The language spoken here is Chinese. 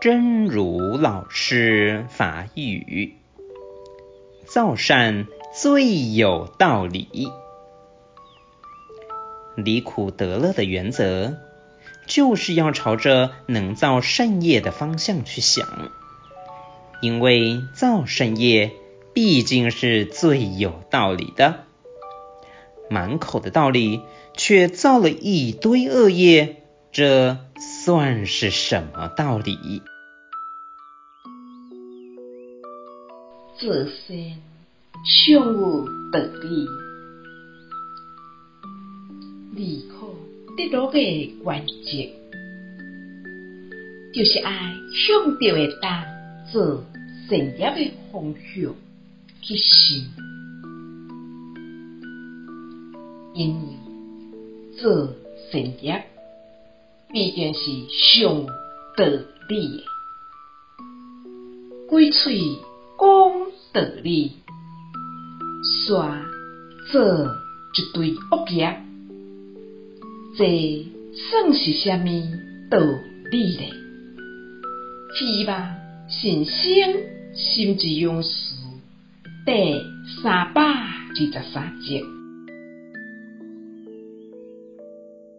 真如老师法语，造善最有道理。离苦得乐的原则，就是要朝着能造善业的方向去想，因为造善业毕竟是最有道理的。满口的道理，却造了一堆恶业，这算是什么道理？造善上有道理，离苦得乐的原则，就是爱向着会当做善业的方向去想，因为做善业毕竟是上道理的，鬼嘴讲。道理，煞做一堆恶业，这算是啥物道理呢？希望新生心之勇士第三百二十三集。